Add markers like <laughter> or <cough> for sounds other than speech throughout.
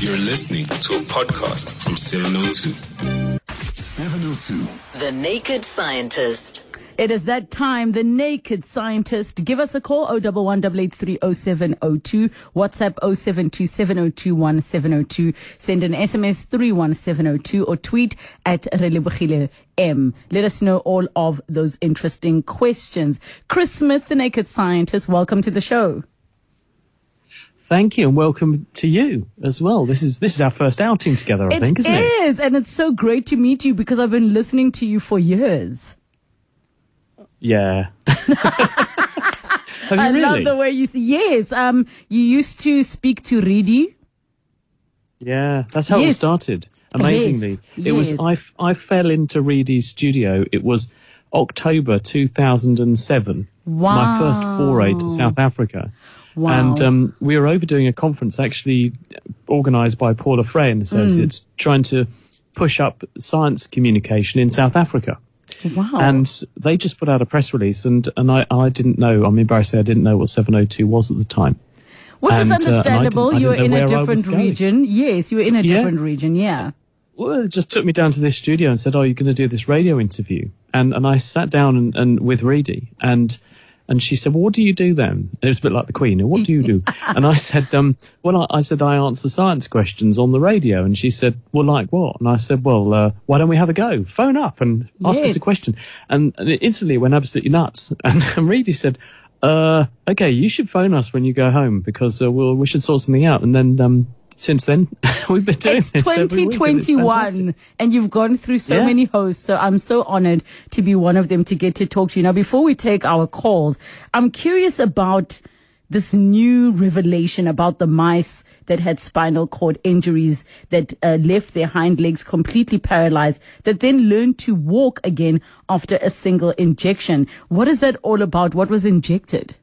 You're listening to a podcast from 702. 702. The Naked Scientist. It is that time, the naked scientist. Give us a call, 011 0702 WhatsApp 0727021702. Send an SMS 31702 or tweet at Relebogile M. Let us know all of those interesting questions. Chris Smith, the naked scientist, welcome to the show. Thank you, and welcome to you as well. This is this is our first outing together, I It think, isn't it? it? is, and it's so great to meet you because I've been listening to you for years. Yeah. <laughs> Have you I really? love the way you say, yes, um, you used to speak to Redi. Yeah, that's how it started. Amazingly, Yes, it was I, I fell into Redi's studio. It was October 2007. Wow. My first foray to South Africa. Wow. And um, we were overdoing a conference actually organised by Paula Fray and Associates, Mm. trying to push up science communication in South Africa. Wow. And they just put out a press release, and, and I, I didn't know, I'm embarrassed to say I didn't know what 702 was at the time. Which is and, uh, I understandable. didn't- I you were in a where I was different region. Yes, you were in a Yeah. different region. Yeah. Well, it just took me down to this studio and said, "Oh, you're going to do this radio interview," and and I sat down and, and with Redi and and she said, "Well, what do you do then?" It was a bit like the Queen. What do you do? <laughs> and I said, um, "Well, I, I said I answer science questions on the radio," and she said, "Well, like what?" And I said, "Well, uh, why don't we have a go? Phone up and ask Yes. us a question." And, and it instantly went absolutely nuts. <laughs> And, and Redi said. Uh, okay, you should phone us when you go home because uh, we'll, we should sort something out. And then, um, since then, <laughs> we've been doing It's this every week, and it's 2021 and you've gone through so Yeah. many hosts. So I'm so honored to be one of them to get to talk to you. Now, before we take our calls, I'm curious about this new revelation about the mice that had spinal cord injuries that uh, left their hind legs completely paralyzed that then learned to walk again after a single injection. What is that all about? What was injected?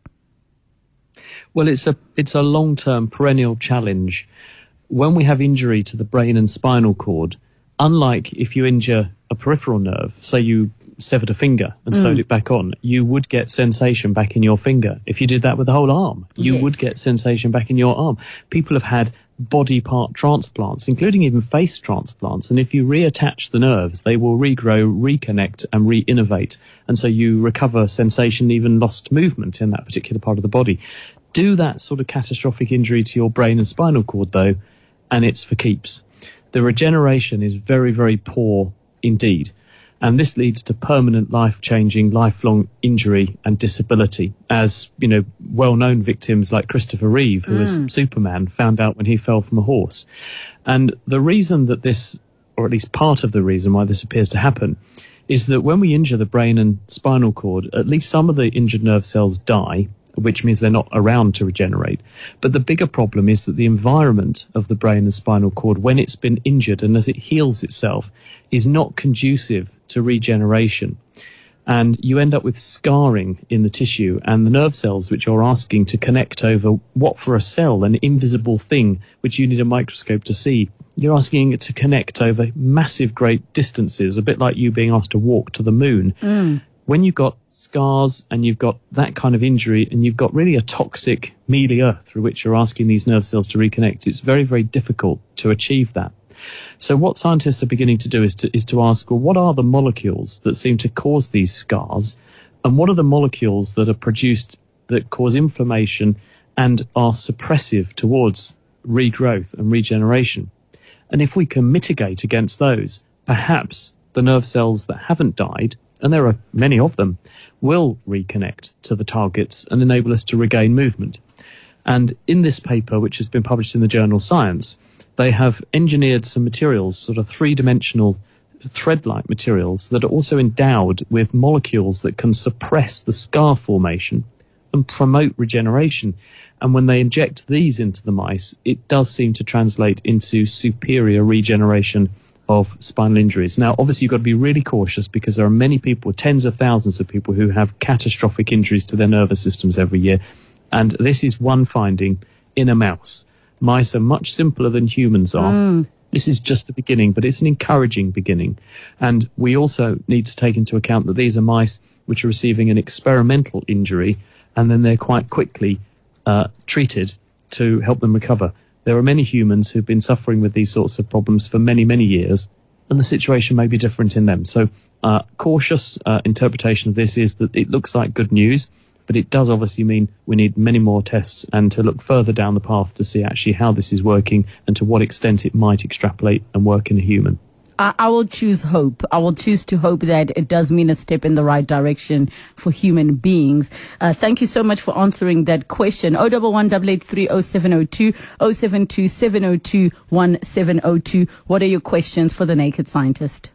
Well, it's a it's a long term perennial challenge. When we have injury to the brain and spinal cord, unlike if you injure a peripheral nerve, say you severed a finger and mm. sewed it back on, you would get sensation back in your finger. If you did that with the whole arm, you Yes. would get sensation back in your arm. People have had body part transplants, including even face transplants. And if you reattach the nerves, they will regrow, reconnect, and re-innervate. And so you recover sensation, even lost movement in that particular part of the body. Do that sort of catastrophic injury to your brain and spinal cord, though, and it's for keeps. The regeneration is very, very poor indeed. And this leads to permanent life changing, lifelong injury and disability, as, you know, well known victims like Christopher Reeve, who was mm. Superman, found out when he fell from a horse. And the reason that this, or at least part of the reason why this appears to happen, is that when we injure the brain and spinal cord, at least some of the injured nerve cells die, which means they're not around to regenerate. But the bigger problem is that the environment of the brain and spinal cord, when it's been injured and as it heals itself, is not conducive to regeneration. And you end up with scarring in the tissue and the nerve cells, which are asking to connect over what for a cell, an invisible thing, which you need a microscope to see. You're asking it to connect over massive, great distances, a bit like you being asked to walk to the moon mm. When you've got scars and you've got that kind of injury and you've got really a toxic milieu through which you're asking these nerve cells to reconnect, it's very, very difficult to achieve that. So what scientists are beginning to do is to, is to ask, well, what are the molecules that seem to cause these scars? And what are the molecules that are produced that cause inflammation and are suppressive towards regrowth and regeneration? And if we can mitigate against those, perhaps the nerve cells that haven't died, and there are many of them, will reconnect to the targets and enable us to regain movement. And in this paper, which has been published in the journal Science, they have engineered some materials, sort of three dimensional thread like materials, that are also endowed with molecules that can suppress the scar formation and promote regeneration. And when they inject these into the mice, it does seem to translate into superior regeneration of spinal injuries. Now, obviously, you've got to be really cautious because there are many people, tens of thousands of people, who have catastrophic injuries to their nervous systems every year. And this is one finding in a mouse. Mice are much simpler than humans are. This is just the beginning, but it's an encouraging beginning. And we also need to take into account that these are mice which are receiving an experimental injury and then they're quite quickly uh, treated to help them recover. There are many humans who've been suffering with these sorts of problems for many, many years, and the situation may be different in them. So, uh, cautious uh, interpretation of this is that it looks like good news, but it does obviously mean we need many more tests and to look further down the path to see actually how this is working and to what extent it might extrapolate and work in a human. I, I will choose hope. I will choose to hope that it does mean a step in the right direction for human beings. Uh, thank you so much for answering that question. 011 0702 072 702 1702. What are your questions for the Naked Scientist?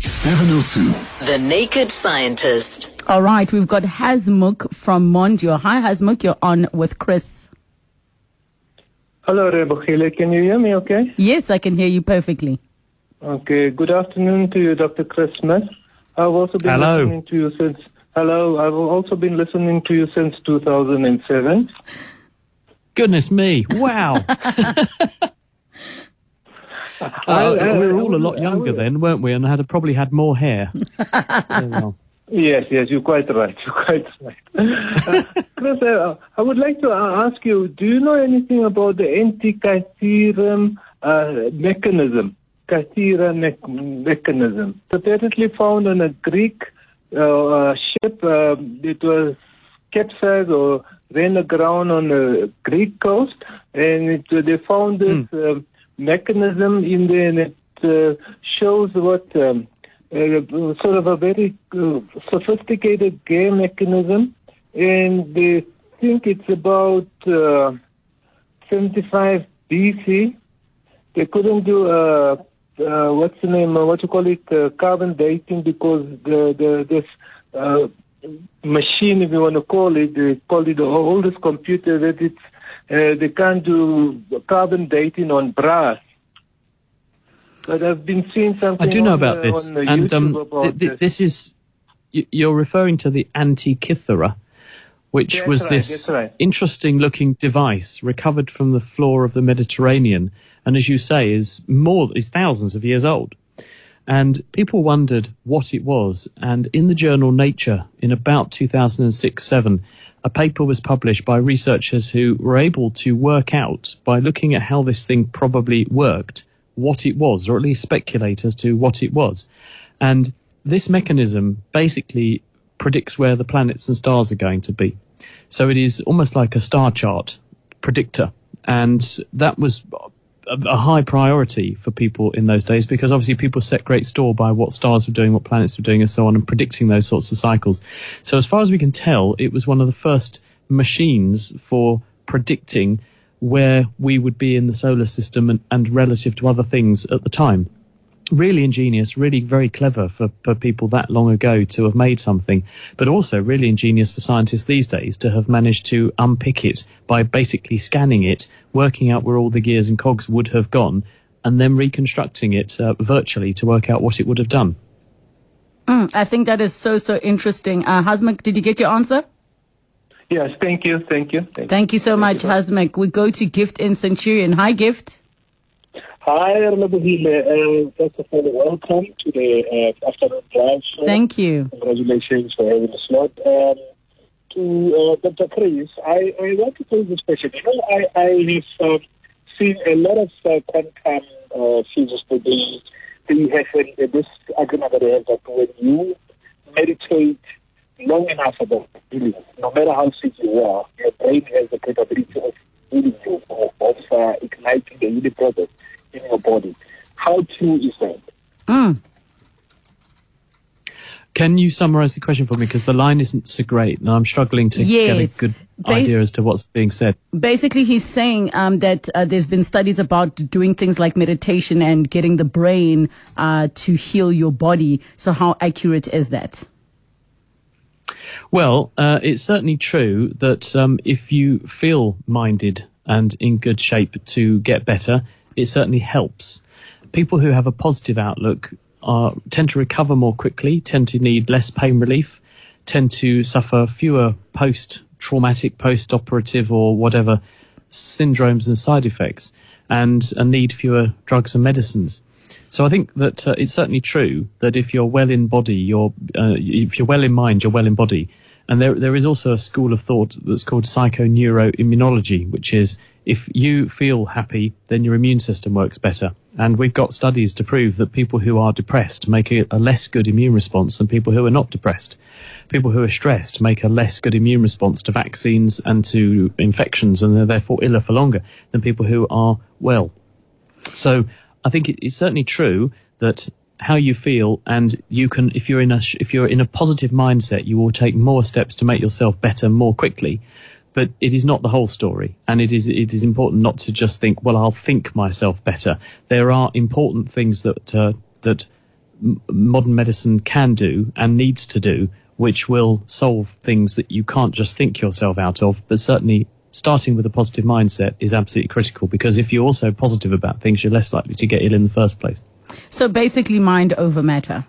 702. The Naked Scientist. All right, we've got Hasmukh from Mondio. Hi, Hasmukh. You're on with Chris. Hello, Rebukile. Can you hear me okay? Yes, I can hear you perfectly. Okay. Good afternoon to you, Dr. Chris Smith. I've also been Hello. listening to you since. Hello. I've also been listening to you since 2007. Goodness me! Wow. <laughs> Uh, we were all a lot younger then, weren't we? And had probably had more hair. <laughs> Well. Yes, yes, you're quite right. You're quite right. <laughs> Uh, Chris, uh, I would like to uh, ask you: Do you know anything about the anti-Caesarean uh, mechanism? Caesarea me- mechanism. Apparently found on a Greek uh, uh, ship. Uh, it was capsized or ran aground on the Greek coast, and it, uh, they found this um mechanism in there, and it uh, shows what. Um, uh, sort of a very uh, sophisticated game mechanism, and they think it's about uh, 75 BC. They couldn't do uh, uh, what's the name? Uh, what you call it? Uh, carbon dating because the the this uh, machine, if you want to call it, they call it the oldest computer that it's uh, they can't do carbon dating on brass. But I've been seeing something. I do know on, about uh, this, and um, about th- th- this. is you're referring to the Antikythera, which That's was right, this right. interesting-looking device recovered from the floor of the Mediterranean, and as you say, is more is thousands of years old. And people wondered what it was, and in the journal Nature, in about 2006-7, a paper was published by researchers who were able to work out by looking at how this thing probably worked what it was, or at least speculate as to what it was. And this mechanism basically predicts where the planets and stars are going to be. So it is almost like a star chart predictor. And that was a, high priority for people in those days because obviously people set great store by what stars were doing, what planets were doing, and so on, and predicting those sorts of cycles. So as far as we can tell, it was one of the first machines for predicting where we would be in the solar system and, and relative to other things at the time really ingenious, really very clever for, for people that long ago to have made something, but also really ingenious for scientists these days to have managed to unpick it by basically scanning it, working out where all the gears and cogs would have gone, and then reconstructing it uh, virtually to work out what it would have done. Mm, I think that is so, so interesting. Uh, Hasmukh, did you get your answer? Yes, thank you, thank you. Thank, Thank you so much, Hasmukh. We go to Gift in Centurion. Hi, Gift. Hi, Arnabuhile. Uh, first of all, welcome to the uh, afternoon drive show. Thank you. Congratulations for having the slot. Um, to uh, Dr. Chris, I, I want to pose this question. You know, I, I have um, seen a lot of uh, quantum uh, physicists, they, they have uh, this argument that they have that when you meditate long enough about healing, no matter how sick you are, your brain has the capability of healing you, or of uh, igniting the healing process in your body. How true is that? Mm. Can you summarize the question for me? Because the line isn't so great, and I'm struggling to get a good Ba- idea as to what's being said. Basically, he's saying um, that uh, there's been studies about doing things like meditation and getting the brain uh, to heal your body. So, how accurate is that? Well, uh, it's certainly true that um, if you feel minded and in good shape to get better, it certainly helps. People who have a positive outlook are, tend to recover more quickly, tend to need less pain relief, tend to suffer fewer post traumatic, post operative, or whatever syndromes and side effects, and, and need fewer drugs and medicines. So I think that uh, it's certainly true that if you're well in body, you're uh, if you're well in mind, you're well in body. And there there is also a school of thought that's called psychoneuroimmunology, which is If you feel happy, then your immune system works better. And we've got studies to prove that people who are depressed make a, a less good immune response than people who are not depressed. People who are stressed make a less good immune response to vaccines and to infections and are therefore iller for longer than people who are well. So I think it, it's certainly true that how you feel and you can if you're in a if you're in a positive mindset you will take more steps to make yourself better more quickly but it is not the whole story and it is it is important not to just think well I'll think myself better there are important things that uh, that modern medicine can do and needs to do which will solve things that you can't just think yourself out of but certainly starting with a positive mindset is absolutely critical because if you're also positive about things you're less likely to get ill in the first place So basically, mind over matter.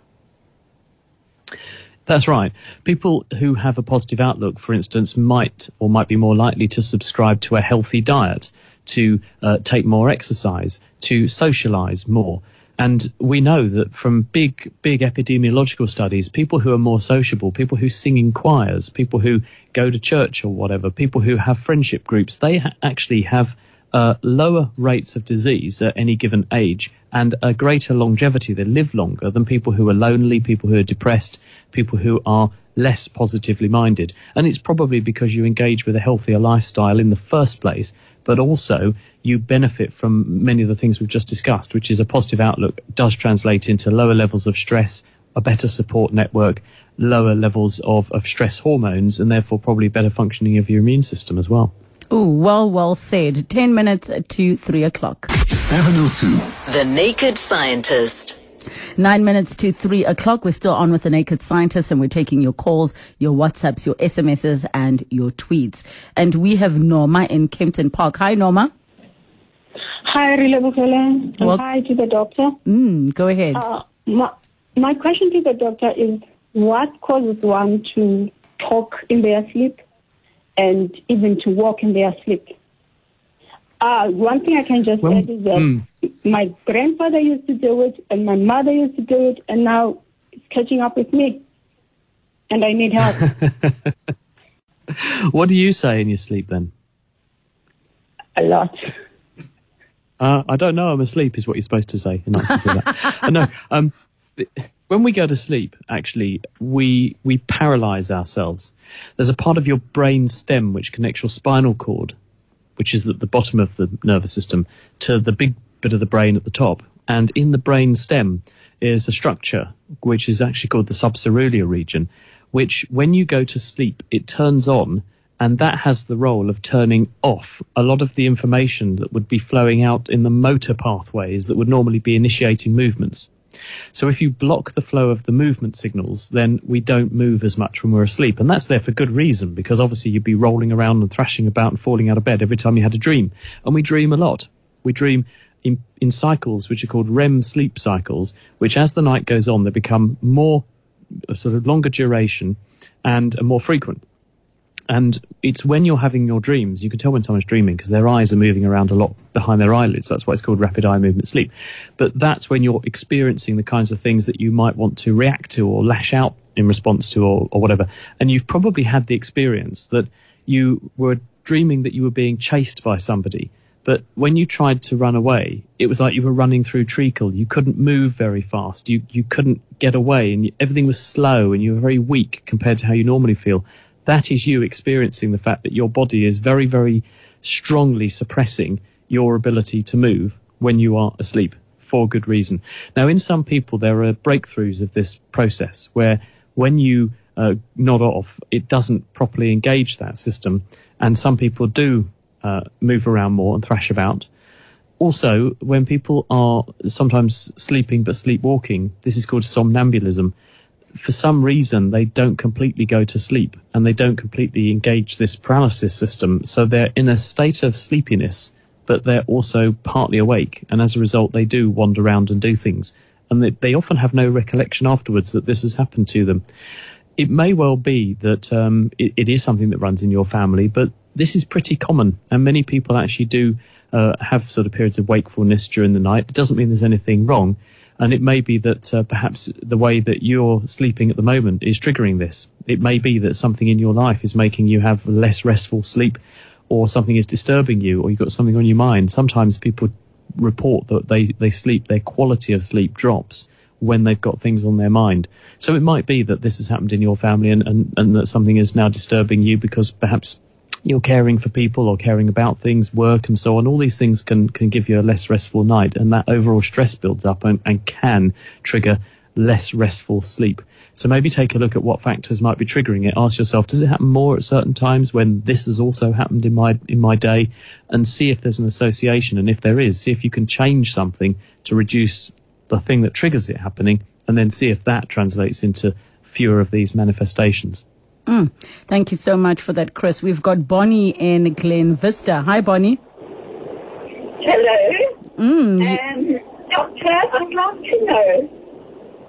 That's right. People who have a positive outlook, for instance, might or might be more likely to subscribe to a healthy diet, to uh, take more exercise, to socialize more. And we know that from big, big epidemiological studies, people who are more sociable, people who sing in choirs, people who go to church or whatever, people who have friendship groups, they ha- actually have uh, lower rates of disease at any given age and a greater longevity. They live longer than people who are lonely, people who are depressed, people who are less positively minded. And it's probably because you engage with a healthier lifestyle in the first place, but also you benefit from many of the things we've just discussed, which is a positive outlook does translate into lower levels of stress, a better support network, lower levels of, of stress hormones, and therefore probably better functioning of your immune system as well. Ooh, well, well said. 10 minutes to 3 o'clock. 702. The Naked Scientist. Nine minutes to three o'clock. We're still on with the Naked Scientist and we're taking your calls, your WhatsApps, your SMSs, and your tweets. And we have Norma in Kempton Park. Hi, Norma. Hi, Rilebukele. Wel- And hi to the doctor. Mm, go ahead. Uh, my, my question to the doctor is what causes one to talk in their sleep and even to walk in their sleep? Uh, one thing I can just Well, add is that mm. my grandfather used to do it and my mother used to do it and now it's catching up with me. And I need help. <laughs> What do you say in your sleep then? a lot. Uh, I don't know. I'm asleep, is what you're supposed to say <laughs> in answer to that. uh, no. Um, when we go to sleep, actually, we we paralyze ourselves. There's a part of your brain stem which connects your spinal cord, which is at the bottom of the nervous system, to the big bit of the brain at the top. And in the brain stem is a structure which is actually called the subcerulear region, which when you go to sleep, it turns on and that has the role of turning off a lot of the information that would be flowing out in the motor pathways that would normally be initiating movements. So if you block the flow of the movement signals, then we don't move as much when we're asleep. And that's there for good reason, because obviously you'd be rolling around and thrashing about and falling out of bed every time you had a dream. And we dream a lot. We dream in, in cycles which are called REM sleep cycles, which as the night goes on, they become more uh, sort of longer duration and more frequent. And it's when you're having your dreams, you can tell when someone's dreaming because their eyes are moving around a lot behind their eyelids. That's why it's called rapid eye movement sleep. But that's when you're experiencing the kinds of things that you might want to react to or lash out in response to or, or whatever. And you've probably had the experience that you were dreaming that you were being chased by somebody. But when you tried to run away, it was like you were running through treacle. You couldn't move very fast. You, you couldn't get away and everything was slow and you were very weak compared to how you normally feel that is you experiencing the fact that your body is very, very strongly suppressing your ability to move when you are asleep for good reason. Now, in some people, there are breakthroughs of this process where when you uh, nod off, it doesn't properly engage that system. And some people do uh, move around more and thrash about. Also, when people are sometimes sleeping but sleepwalking, this is called somnambulism for some reason they don't completely go to sleep and they don't completely engage this paralysis system. So they're in a state of sleepiness, but they're also partly awake. And as a result, they do wander around and do things. And they, they often have no recollection afterwards that this has happened to them. It may well be that um, it, it is something that runs in your family, but this is pretty common. And many people actually do uh, have sort of periods of wakefulness during the night. It doesn't mean there's anything wrong. And it may be that uh, perhaps the way that you're sleeping at the moment is triggering this. It may be that something in your life is making you have less restful sleep, or something is disturbing you, or you've got something on your mind, sometimes people report that they, they sleep, their quality of sleep drops when they've got things on their mind. So it might be that this has happened in your family and, and, and that something is now disturbing you because perhaps you're caring for people or caring about things, work and so on. All these things can, can give you a less restful night and that overall stress builds up and, and can trigger less restful sleep. So maybe take a look at what factors might be triggering it. Ask yourself, does it happen more at certain times when this has also happened in my in my day? And see if there's an association. And if there is, see if you can change something to reduce the thing that triggers it happening, and then see if that translates into fewer of these manifestations. Mm. Thank you so much for that, Chris. We've got Bonnie in Glen Vista. Hi, Bonnie. Hello. Mm. Um, doctor, I'd like to know.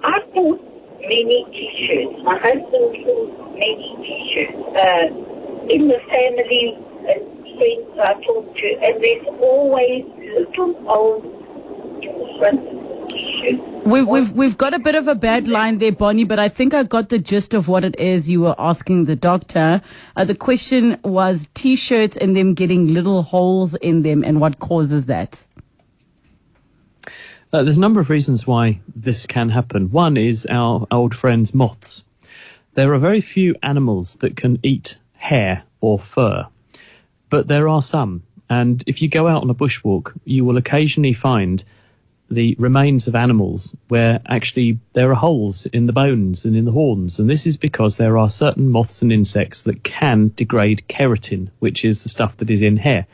I bought many t-shirts. My husband bought many t-shirts. Uh, in the family and friends I talk to, and there's always little old t-shirts. We've, we've, we've got a bit of a bad line there, Bonnie, but I think I got the gist of what it is you were asking the doctor. Uh, the question was t-shirts and them getting little holes in them and what causes that. Uh, there's a number of reasons why this can happen. One is our old friends moths. There are very few animals that can eat hair or fur, but there are some. And if you go out on a bushwalk, you will occasionally find the remains of animals where actually there are holes in the bones and in the horns. And this is because there are certain moths and insects that can degrade keratin, which is the stuff that is in hair.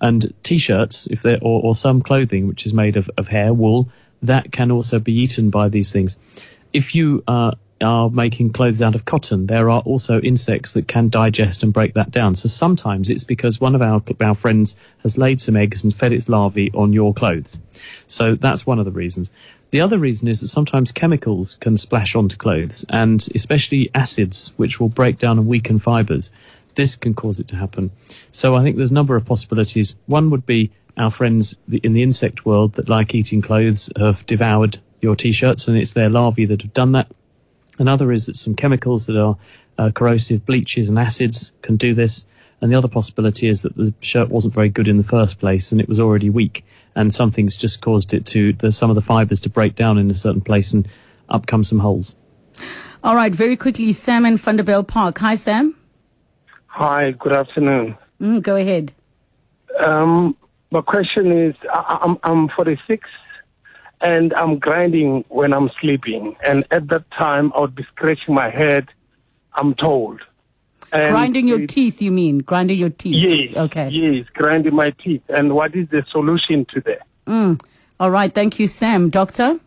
And t-shirts, if they're, or, or some clothing which is made of, of hair, wool, that can also be eaten by these things. If you uh, are making clothes out of cotton, there are also insects that can digest and break that down. So sometimes it's because one of our, our friends has laid some eggs and fed its larvae on your clothes. So that's one of the reasons. The other reason is that sometimes chemicals can splash onto clothes, and especially acids, which will break down and weaken fibers. This can cause it to happen. So I think there's a number of possibilities. One would be our friends in the insect world that like eating clothes have devoured your t-shirts, and it's their larvae that have done that. Another is that some chemicals that are uh, corrosive, bleaches and acids can do this. And the other possibility is that the shirt wasn't very good in the first place and it was already weak and something's just caused it to, the, some of the fibers to break down in a certain place and up come some holes. All right, very quickly, Sam in Vanderbijl Park. Hi, Sam. Hi, good afternoon. Mm, go ahead. Um, my question is I, I'm, I'm 46 and I'm grinding when I'm sleeping. And at that time, I would be scratching my head, I'm told. And grinding your it- teeth, you mean? Grinding your teeth. Yes. Okay. Yes, grinding my teeth. And what is the solution to that? Mm. All right. Thank you, Sam. Doctor?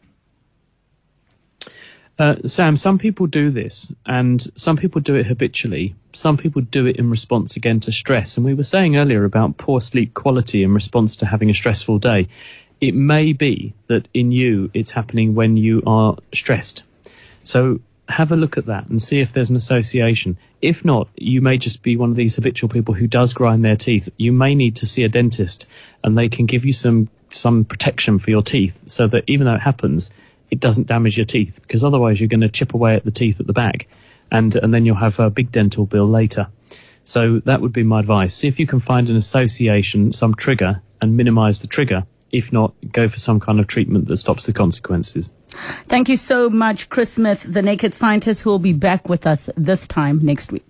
Uh, Sam, some people do this, and some people do it habitually. Some people do it in response again to stress. And we were saying earlier about poor sleep quality in response to having a stressful day. It may be that in you it's happening when you are stressed. So have a look at that and see if there's an association. If not, you may just be one of these habitual people who does grind their teeth. You may need to see a dentist and they can give you some some protection for your teeth so that even though it happens, it doesn't damage your teeth because otherwise you're going to chip away at the teeth at the back and and then you'll have a big dental bill later. So that would be my advice. See if you can find an association, some trigger and minimize the trigger. If not, go for some kind of treatment that stops the consequences. Thank you so much, Chris Smith, the naked scientist, who will be back with us this time next week.